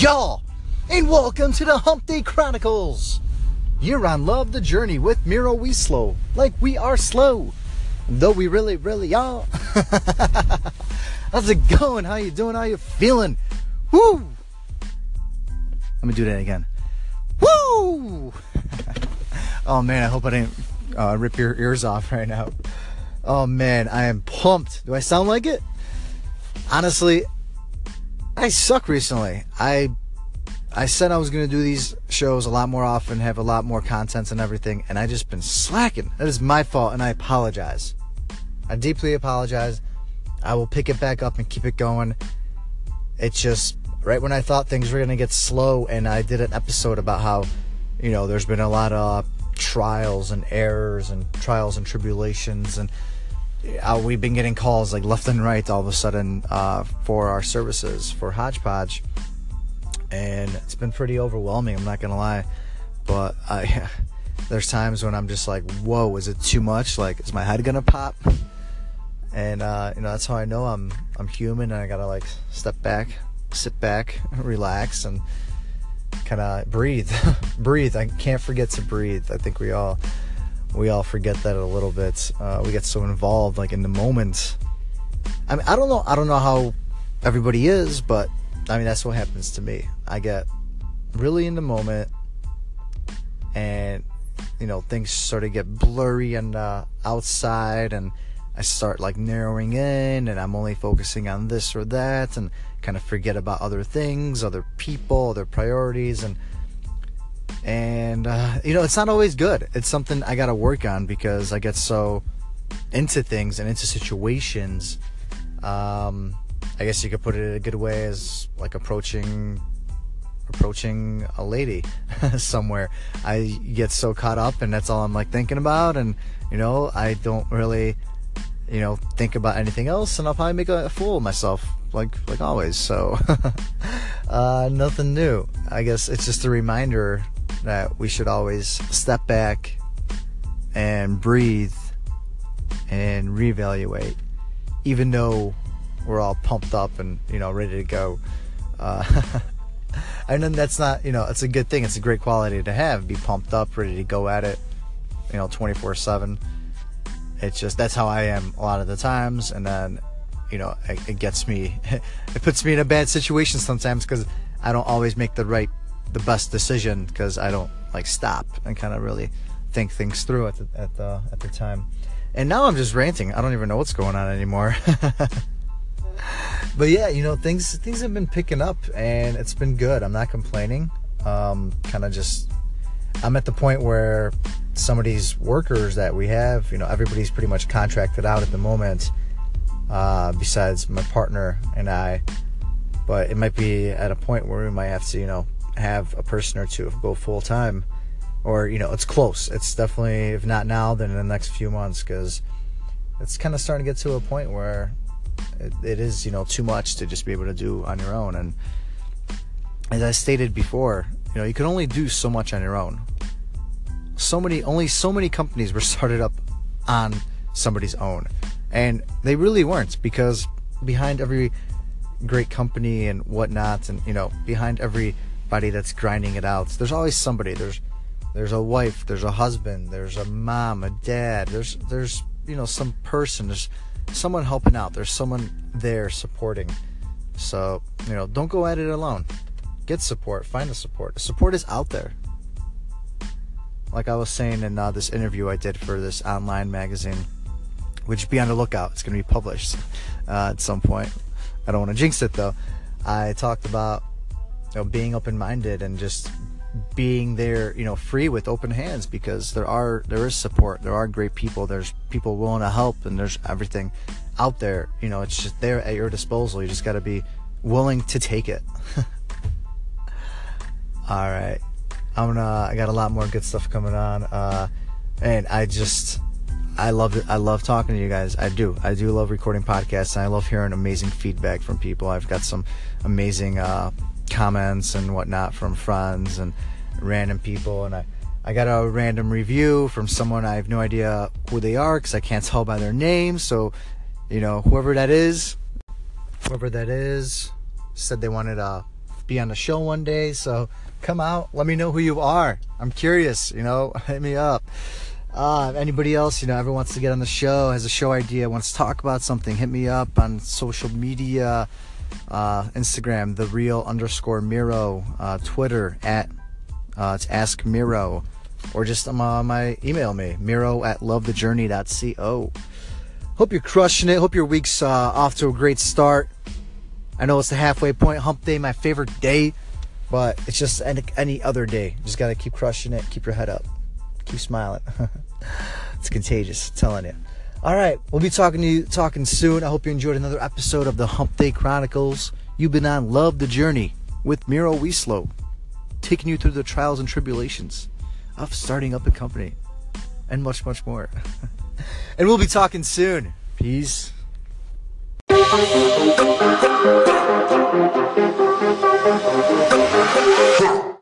y'all, and welcome to the Hump Day Chronicles. You're on Love the Journey with Miro Wieslow, like we are slow, though we really, really are. How's it going? How you doing? How you feeling? Woo! Let me do that again. Woo! oh man, I hope I didn't uh, rip your ears off right now. Oh man, I am pumped. Do I sound like it? Honestly, I suck recently. I I said I was going to do these shows a lot more often, have a lot more content and everything, and I just been slacking. That is my fault, and I apologize. I deeply apologize. I will pick it back up and keep it going. It's just right when I thought things were going to get slow, and I did an episode about how, you know, there's been a lot of trials and errors and trials and tribulations, and uh, we've been getting calls like left and right all of a sudden uh, for our services for Hodgepodge and it's been pretty overwhelming. I'm not gonna lie, but I there's times when I'm just like, whoa, is it too much? Like, is my head gonna pop? And uh, you know that's how I know I'm I'm human, and I gotta like step back, sit back, relax, and kind of breathe, breathe. I can't forget to breathe. I think we all we all forget that a little bit. Uh, we get so involved, like in the moment. I mean, I don't know. I don't know how everybody is, but I mean, that's what happens to me. I get really in the moment, and you know, things sort of get blurry and uh, outside, and I start like narrowing in, and I'm only focusing on this or that, and kind of forget about other things, other people, other priorities, and and uh, you know, it's not always good. It's something I got to work on because I get so into things and into situations. Um, I guess you could put it a good way as like approaching approaching a lady somewhere. I get so caught up and that's all I'm like thinking about and you know, I don't really you know, think about anything else and I'll probably make a fool of myself like like always. So uh, nothing new. I guess it's just a reminder that we should always step back and breathe and reevaluate even though we're all pumped up and you know ready to go. Uh, and then that's not you know it's a good thing. It's a great quality to have. Be pumped up, ready to go at it. You know, 24 seven. It's just that's how I am a lot of the times, and then you know it, it gets me, it puts me in a bad situation sometimes because I don't always make the right, the best decision because I don't like stop and kind of really think things through at the at the at the time. And now I'm just ranting. I don't even know what's going on anymore. but yeah, you know things things have been picking up and it's been good. I'm not complaining. Um, kind of just I'm at the point where some of these workers that we have, you know, everybody's pretty much contracted out at the moment. Uh, besides my partner and I, but it might be at a point where we might have to, you know, have a person or two go full time, or you know, it's close. It's definitely if not now, then in the next few months, because it's kind of starting to get to a point where it, is you know too much to just be able to do on your own. And as i stated before you know you can only do so much on your own. So many only so many companies were started up on somebody's own. And they really weren't because behind every great company and whatnot and you know behind everybody that's grinding it out there's always somebody. There's there's a wife there's a husband there's a mom a dad there's there's you know some person there's someone helping out. There's someone there supporting. So, you know, don't go at it alone. Get support. Find the support. Support is out there. Like I was saying in uh, this interview I did for this online magazine, which be on the lookout. It's going to be published uh, at some point. I don't want to jinx it though. I talked about you know, being open minded and just being there, you know, free with open hands because there are there is support. There are great people. There's people willing to help, and there's everything out there. You know, it's just there at your disposal. You just got to be willing to take it. All right, I'm gonna. I got a lot more good stuff coming on, uh, and I just. I love it. I love talking to you guys. I do. I do love recording podcasts, and I love hearing amazing feedback from people. I've got some amazing uh, comments and whatnot from friends and random people. And I, I got a random review from someone I have no idea who they are because I can't tell by their name. So, you know, whoever that is, whoever that is, said they wanted to be on the show one day. So come out, let me know who you are. I'm curious, you know, hit me up. Uh, anybody else, you know, ever wants to get on the show, has a show idea, wants to talk about something, hit me up on social media, uh, Instagram, the real underscore Miro, uh, Twitter at uh, it's Ask Miro, or just um, uh, my email me Miro at lovethejourney.co. Hope you're crushing it. Hope your week's uh, off to a great start. I know it's the halfway point, hump day, my favorite day, but it's just any, any other day. Just gotta keep crushing it. Keep your head up. Keep smiling. it's contagious, I'm telling you. All right, we'll be talking to you talking soon. I hope you enjoyed another episode of the Hump Day Chronicles. You've been on Love the Journey with Miro Wieslow, taking you through the trials and tribulations of starting up a company and much, much more. and we'll be talking soon. Peace.